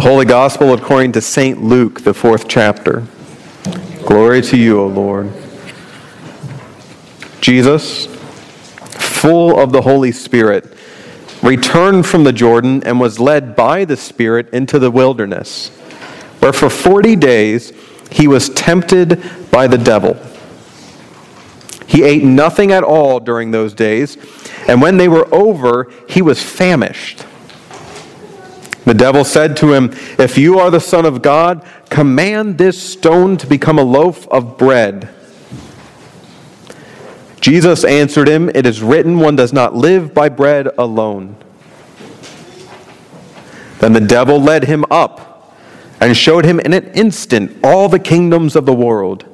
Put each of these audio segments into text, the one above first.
The Holy Gospel according to St. Luke, the fourth chapter. Glory to you, O Lord. Jesus, full of the Holy Spirit, returned from the Jordan and was led by the Spirit into the wilderness, where for forty days he was tempted by the devil. He ate nothing at all during those days, and when they were over, he was famished. The devil said to him, If you are the Son of God, command this stone to become a loaf of bread. Jesus answered him, It is written, one does not live by bread alone. Then the devil led him up and showed him in an instant all the kingdoms of the world.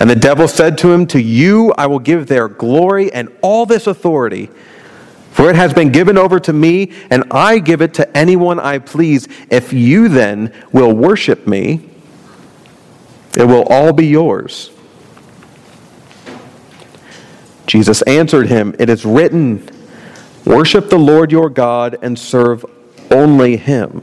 And the devil said to him, To you I will give their glory and all this authority. For it has been given over to me, and I give it to anyone I please. If you then will worship me, it will all be yours. Jesus answered him, It is written, Worship the Lord your God and serve only him.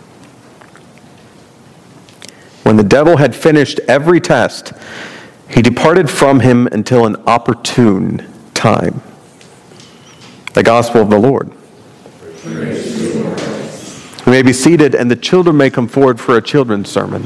When the devil had finished every test, he departed from him until an opportune time. The Gospel of the Lord. We may be seated, and the children may come forward for a children's sermon.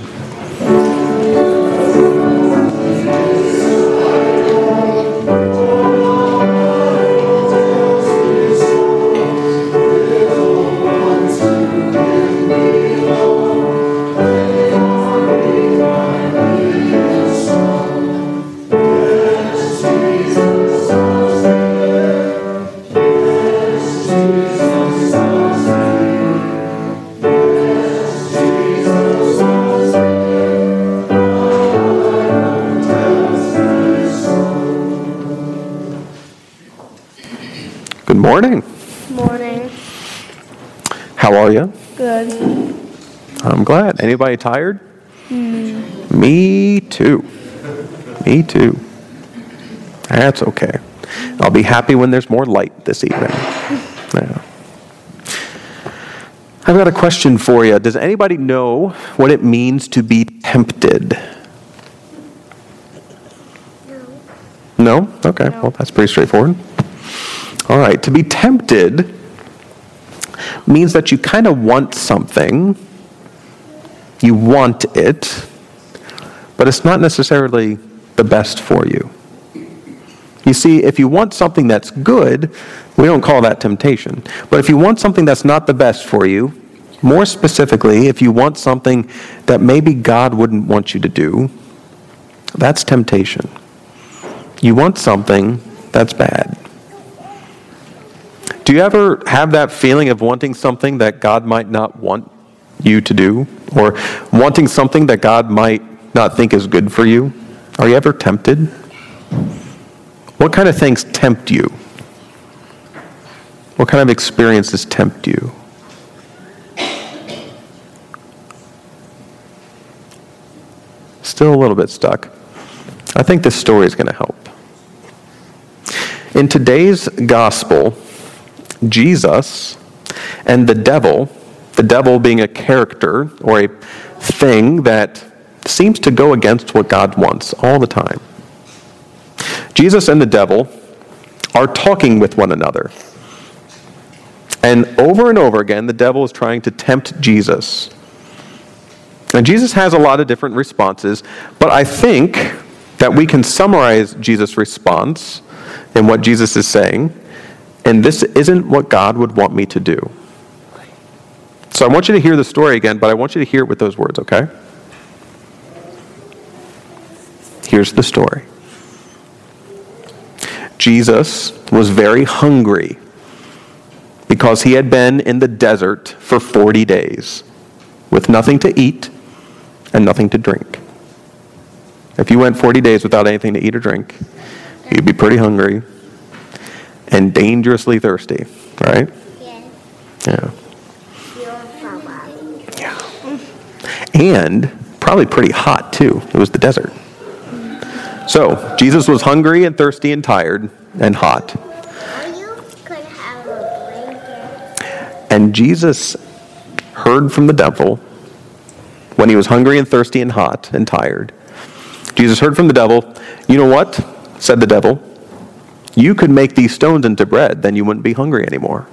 Anybody tired? Mm. Me too. Me too. That's okay. I'll be happy when there's more light this evening. Yeah. I've got a question for you. Does anybody know what it means to be tempted? No? No? Okay, well, that's pretty straightforward. All right, to be tempted means that you kind of want something, you want it, but it's not necessarily the best for you. You see, if you want something that's good, we don't call that temptation. But if you want something that's not the best for you, more specifically, if you want something that maybe God wouldn't want you to do, that's temptation. You want something that's bad. Do you ever have that feeling of wanting something that God might not want you to do? Or wanting something that God might not think is good for you? Are you ever tempted? What kind of things tempt you? What kind of experiences tempt you? Still a little bit stuck. I think this story is going to help. In today's gospel, Jesus and the devil, the devil being a character or a thing that seems to go against what God wants all the time. Jesus and the devil are talking with one another. And over and over again, the devil is trying to tempt Jesus. And Jesus has a lot of different responses, but I think that we can summarize Jesus' response in what Jesus is saying and this isn't what God would want me to do. So I want you to hear the story again, but I want you to hear it with those words, okay? Here's the story Jesus was very hungry because he had been in the desert for 40 days with nothing to eat and nothing to drink. If you went 40 days without anything to eat or drink, you'd be pretty hungry and dangerously thirsty, right? Yes. Yeah. You're Papa. Yeah. And probably pretty hot too. It was the desert. So, Jesus was hungry and thirsty and tired and hot. And Jesus heard from the devil when he was hungry and thirsty and hot and tired. Jesus heard from the devil, You know what? said the devil. You could make these stones into bread, then you wouldn't be hungry anymore.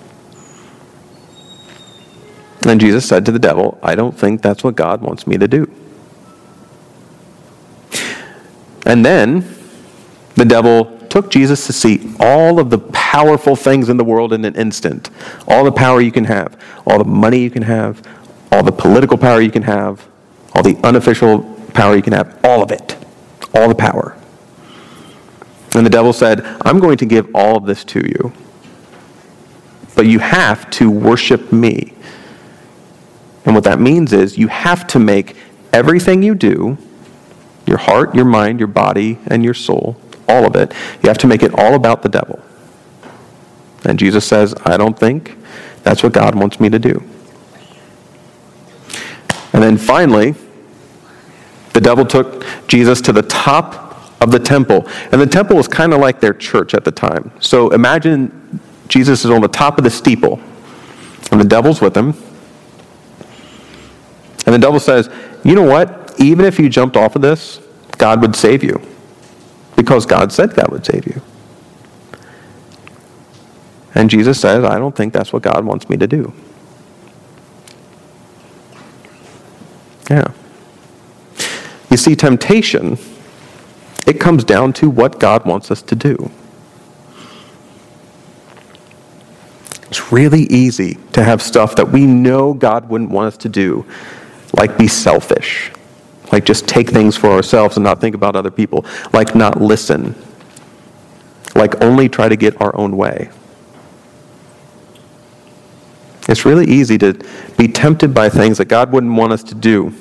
And Jesus said to the devil, I don't think that's what God wants me to do. And then the devil took Jesus to see all of the powerful things in the world in an instant. All the power you can have, all the money you can have, all the political power you can have, all the unofficial power you can have, all of it. All the power. And the devil said, I'm going to give all of this to you. But you have to worship me. And what that means is you have to make everything you do, your heart, your mind, your body, and your soul, all of it, you have to make it all about the devil. And Jesus says, I don't think that's what God wants me to do. And then finally, the devil took Jesus to the top of the temple. And the temple was kind of like their church at the time. So imagine Jesus is on the top of the steeple, and the devil's with him. And the devil says, You know what? Even if you jumped off of this, God would save you. Because God said God would save you. And Jesus says, I don't think that's what God wants me to do. Yeah. You see, temptation, it comes down to what God wants us to do. It's really easy to have stuff that we know God wouldn't want us to do, like be selfish, like just take things for ourselves and not think about other people, like not listen, like only try to get our own way. It's really easy to be tempted by things that God wouldn't want us to do.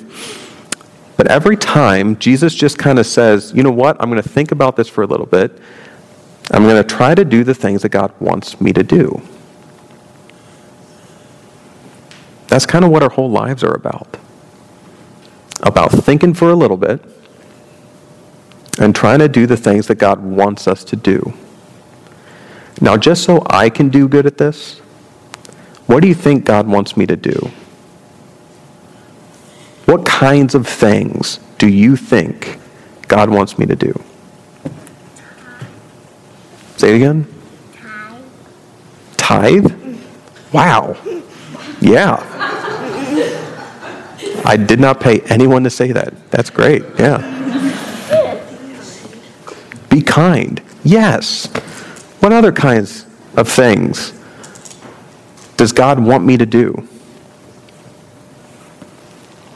But every time, Jesus just kind of says, you know what, I'm going to think about this for a little bit. I'm going to try to do the things that God wants me to do. That's kind of what our whole lives are about. About thinking for a little bit and trying to do the things that God wants us to do. Now, just so I can do good at this, what do you think God wants me to do? What kinds of things do you think God wants me to do? Say it again. Tithe. Tithe? Wow. Yeah. I did not pay anyone to say that. That's great. Yeah. Be kind. Yes. What other kinds of things does God want me to do?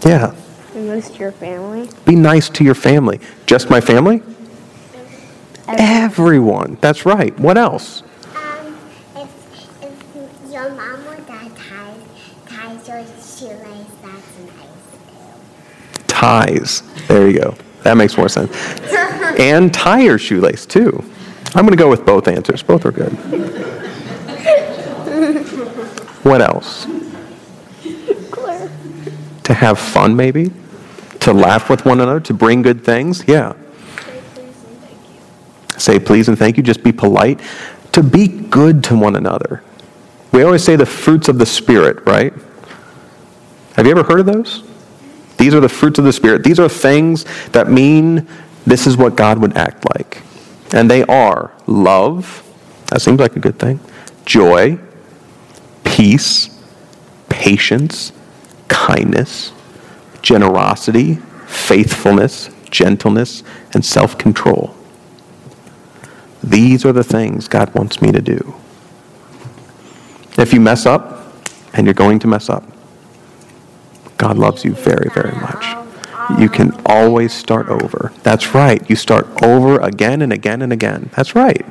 Yeah. And most of your family. Be nice to your family. Just my family? Everyone. That's right. What else? Um, if, if your mom or dad ties, ties your shoelace, that's nice Ties. There you go. That makes more sense. And tie your shoelace, too. I'm going to go with both answers. Both are good. What else? Clear. To have fun, maybe? To laugh with one another? To bring good things? Yeah. Say please and thank you. Just be polite. To be good to one another. We always say the fruits of the Spirit, right? Have you ever heard of those? These are the fruits of the Spirit. These are things that mean this is what God would act like. And they are love, that seems like a good thing, joy, peace, patience, kindness, generosity, faithfulness, gentleness, and self control. These are the things God wants me to do. If you mess up, and you're going to mess up, God loves you very, very much. You can always start over. That's right. You start over again and again and again. That's right.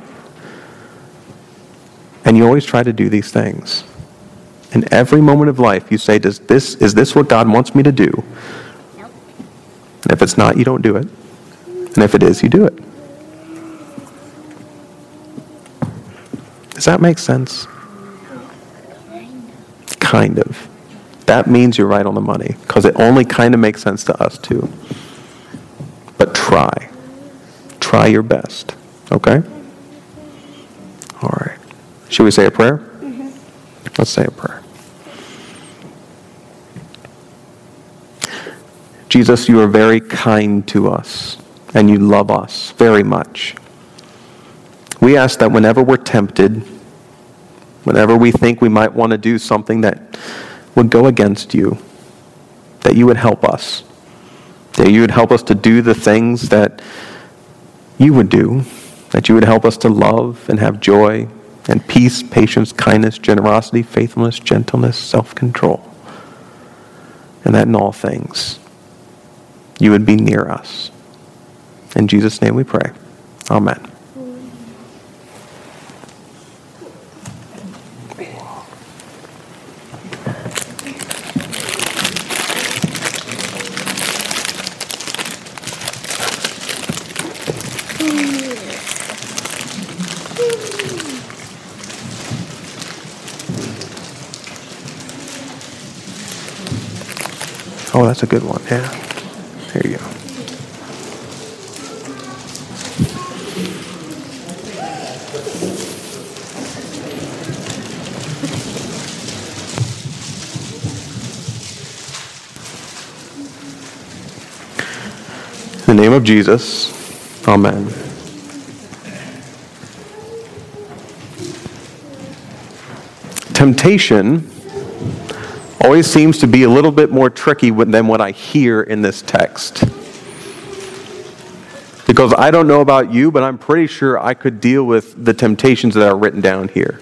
And you always try to do these things. In every moment of life, you say, Does this, Is this what God wants me to do? And if it's not, you don't do it. And if it is, you do it. Does that make sense? Kind of. That means you're right on the money because it only kind of makes sense to us too. But try. Try your best. Okay? All right. Should we say a prayer? Mm-hmm. Let's say a prayer. Jesus, you are very kind to us and you love us very much. We ask that whenever we're tempted, whenever we think we might want to do something that would go against you, that you would help us, that you would help us to do the things that you would do, that you would help us to love and have joy and peace, patience, kindness, generosity, faithfulness, gentleness, self control. And that in all things, you would be near us. In Jesus' name we pray. Amen. Oh, that's a good one. Yeah. There you go. In the name of Jesus, amen. Temptation always seems to be a little bit more tricky than what I hear in this text. Because I don't know about you, but I'm pretty sure I could deal with the temptations that are written down here.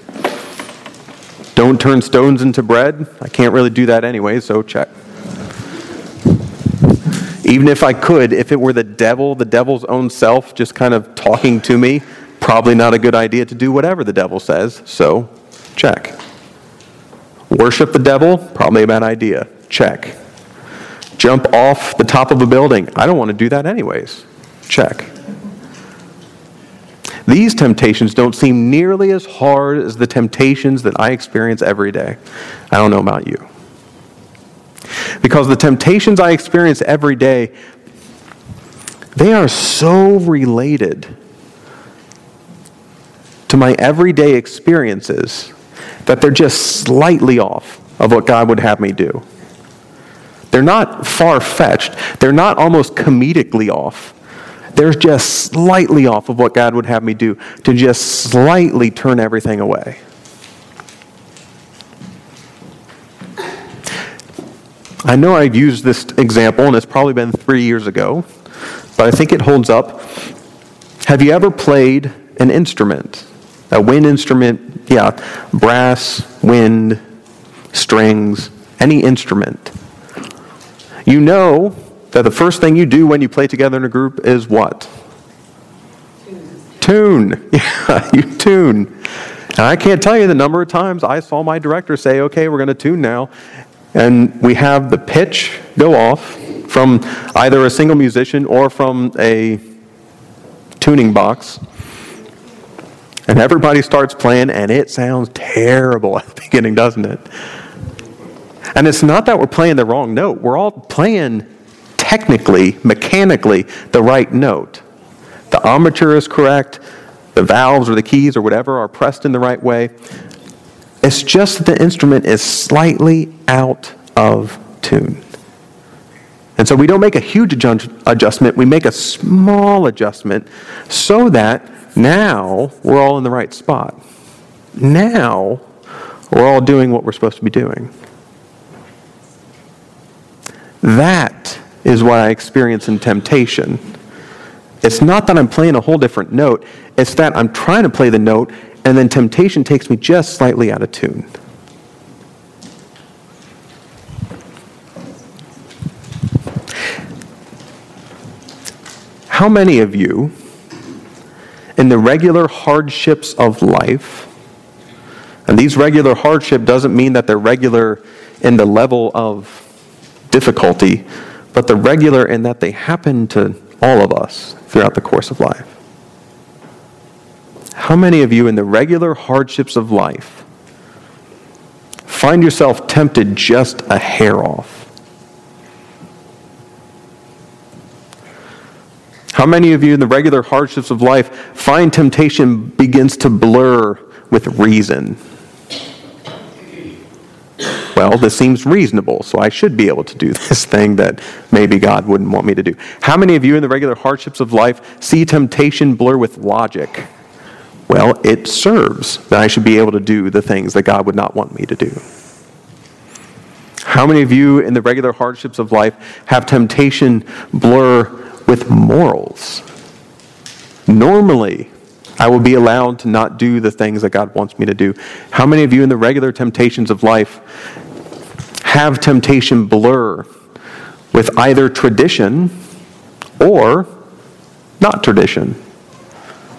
Don't turn stones into bread. I can't really do that anyway, so check. Even if I could, if it were the devil, the devil's own self, just kind of talking to me, probably not a good idea to do whatever the devil says, so check. Worship the devil? Probably a bad idea. Check. Jump off the top of a building? I don't want to do that anyways. Check. These temptations don't seem nearly as hard as the temptations that I experience every day. I don't know about you. Because the temptations I experience every day, they are so related to my everyday experiences that they're just slightly off of what God would have me do. They're not far fetched, they're not almost comedically off. They're just slightly off of what God would have me do to just slightly turn everything away. I know I've used this example, and it's probably been three years ago, but I think it holds up. Have you ever played an instrument? A wind instrument, yeah, brass, wind, strings, any instrument. You know that the first thing you do when you play together in a group is what? Tune. Yeah, you tune. And I can't tell you the number of times I saw my director say, okay, we're going to tune now. And we have the pitch go off from either a single musician or from a tuning box. And everybody starts playing, and it sounds terrible at the beginning, doesn't it? And it's not that we're playing the wrong note, we're all playing technically, mechanically, the right note. The armature is correct, the valves or the keys or whatever are pressed in the right way. It's just that the instrument is slightly out of tune. And so we don't make a huge adjustment, we make a small adjustment so that now we're all in the right spot. Now we're all doing what we're supposed to be doing. That is what I experience in temptation. It's not that I'm playing a whole different note, it's that I'm trying to play the note and then temptation takes me just slightly out of tune. How many of you, in the regular hardships of life, And these regular hardship doesn't mean that they're regular in the level of difficulty, but they're regular in that they happen to all of us throughout the course of life. How many of you in the regular hardships of life find yourself tempted just a hair off? How many of you in the regular hardships of life find temptation begins to blur with reason? Well, this seems reasonable, so I should be able to do this thing that maybe God wouldn't want me to do. How many of you in the regular hardships of life see temptation blur with logic? Well, it serves that I should be able to do the things that God would not want me to do. How many of you in the regular hardships of life have temptation blur with morals. Normally, I will be allowed to not do the things that God wants me to do. How many of you in the regular temptations of life have temptation blur with either tradition or not tradition?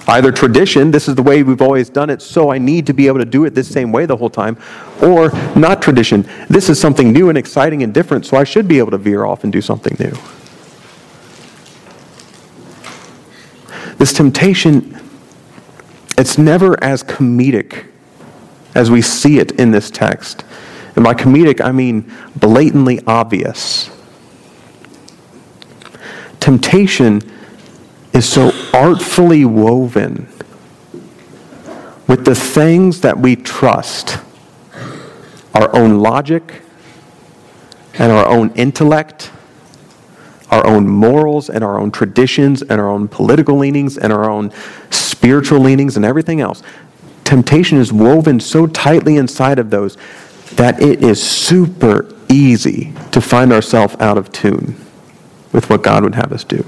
Either tradition, this is the way we've always done it, so I need to be able to do it this same way the whole time, or not tradition, this is something new and exciting and different, so I should be able to veer off and do something new. This temptation, it's never as comedic as we see it in this text. And by comedic, I mean blatantly obvious. Temptation is so artfully woven with the things that we trust our own logic and our own intellect our own morals and our own traditions and our own political leanings and our own spiritual leanings and everything else. Temptation is woven so tightly inside of those that it is super easy to find ourselves out of tune with what God would have us do.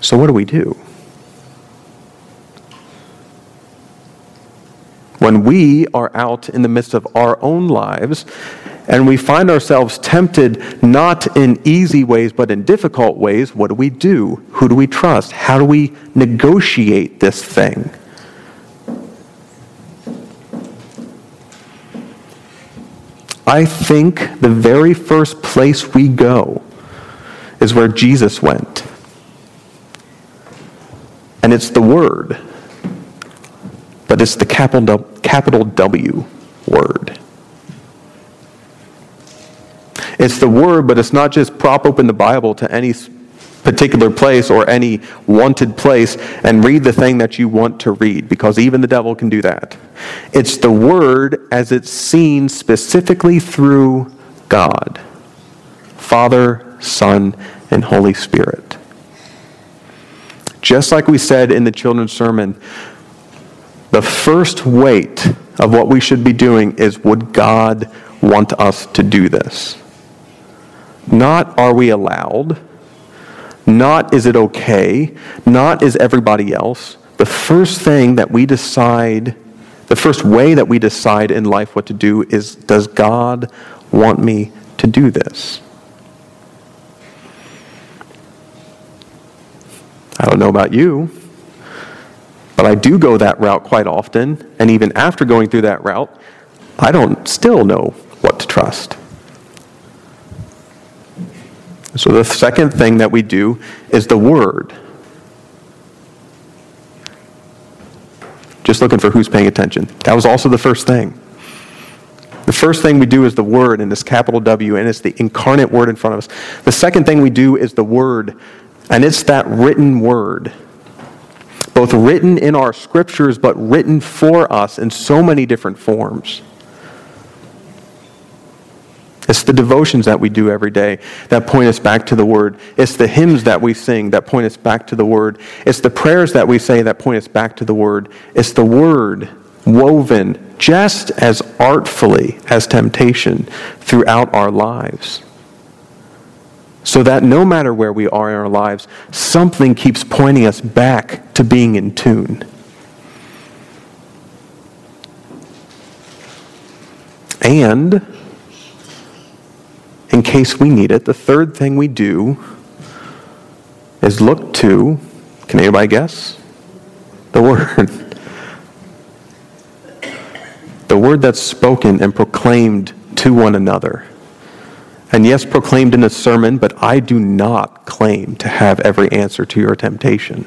So, what do we do? When we are out in the midst of our own lives and we find ourselves tempted not in easy ways but in difficult ways, what do we do? Who do we trust? How do we negotiate this thing? I think the very first place we go is where Jesus went. And it's the Word but it's the capital, W word. It's the word, but it's not just prop open the Bible to any particular place or any wanted place and read the thing that you want to read, because even the devil can do that. It's the word as it's seen specifically through God Father, Son, and Holy Spirit. Just like we said in the children's sermon, the first weight of what we should be doing is would God want us to do this? Not are we allowed, not is it okay, not is everybody else. The first thing that we decide, the first way that we decide in life what to do is does God want me to do this? I don't know about you. But I do go that route quite often, and even after going through that route, I don't still know what to trust. So the second thing that we do is the word. Just looking for who's paying attention. That was also the first thing. The first thing we do is the word, and this capital W, and it's the incarnate word in front of us. The second thing we do is the word, and it's that written word both written in our scriptures, but written for us in so many different forms. It's the devotions that we do every day that point us back to the Word. It's the hymns that we sing that point us back to the Word. It's the prayers that we say that point us back to the Word. It's the Word woven just as artfully as temptation throughout our lives so that no matter where we are in our lives, something keeps pointing us back to being in tune. And, in case we need it, the third thing we do is look to Can anybody guess? The Word. The Word that's spoken and proclaimed to one another. And yes, proclaimed in a sermon, but I do not claim to have every answer to your temptation.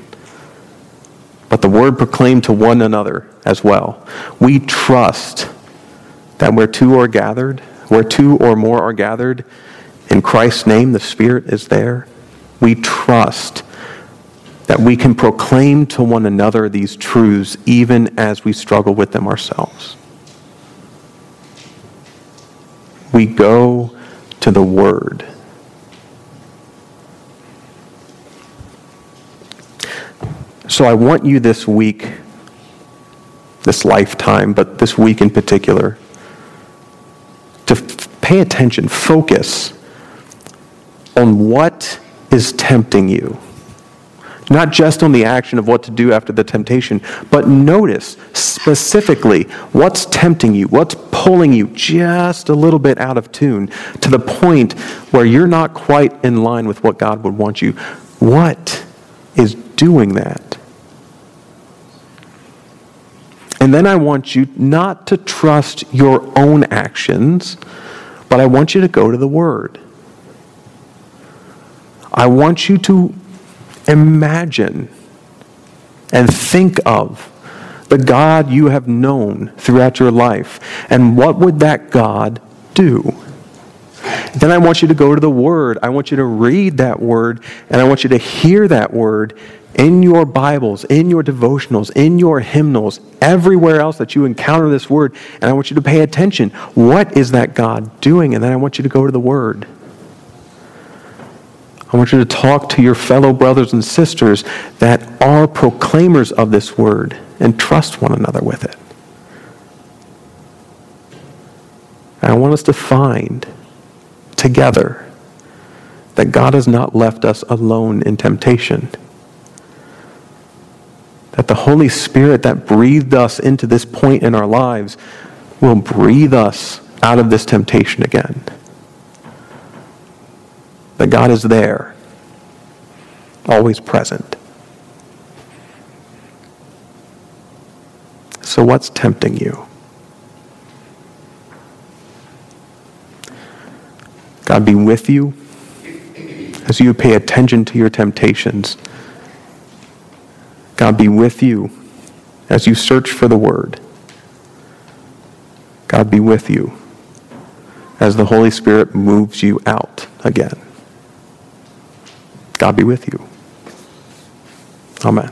But the Word proclaimed to one another as well. We trust that where two are gathered, where two or more are gathered, in Christ's name, the Spirit is there. We trust that we can proclaim to one another these truths even as we struggle with them ourselves. We go to the Word. So I want you this week, this lifetime, but this week in particular, to f- pay attention, focus on what is tempting you. Not just on the action of what to do after the temptation, but notice specifically what's tempting you, what's pulling you just a little bit out of tune to the point where you're not quite in line with what God would want you. What is doing that? And then I want you not to trust your own actions, but I want you to go to the Word. I want you to imagine and think of the God you have known throughout your life. And what would that God do? Then I want you to go to the Word. I want you to read that Word, and I want you to hear that Word in your Bibles, in your devotionals, in your hymnals, everywhere else that you encounter this Word. And I want you to pay attention. What is that God doing? And then I want you to go to the Word. I want you to talk to your fellow brothers and sisters that are proclaimers of this word and trust one another with it. And I want us to find together that God has not left us alone in temptation. That the Holy Spirit that breathed us into this point in our lives will breathe us out of this temptation again that God is there, always present. So, what's tempting you? God be with you as you pay attention to your temptations. God be with you as you search for the Word. God be with you as the Holy Spirit moves you out again. God be with you. Amen.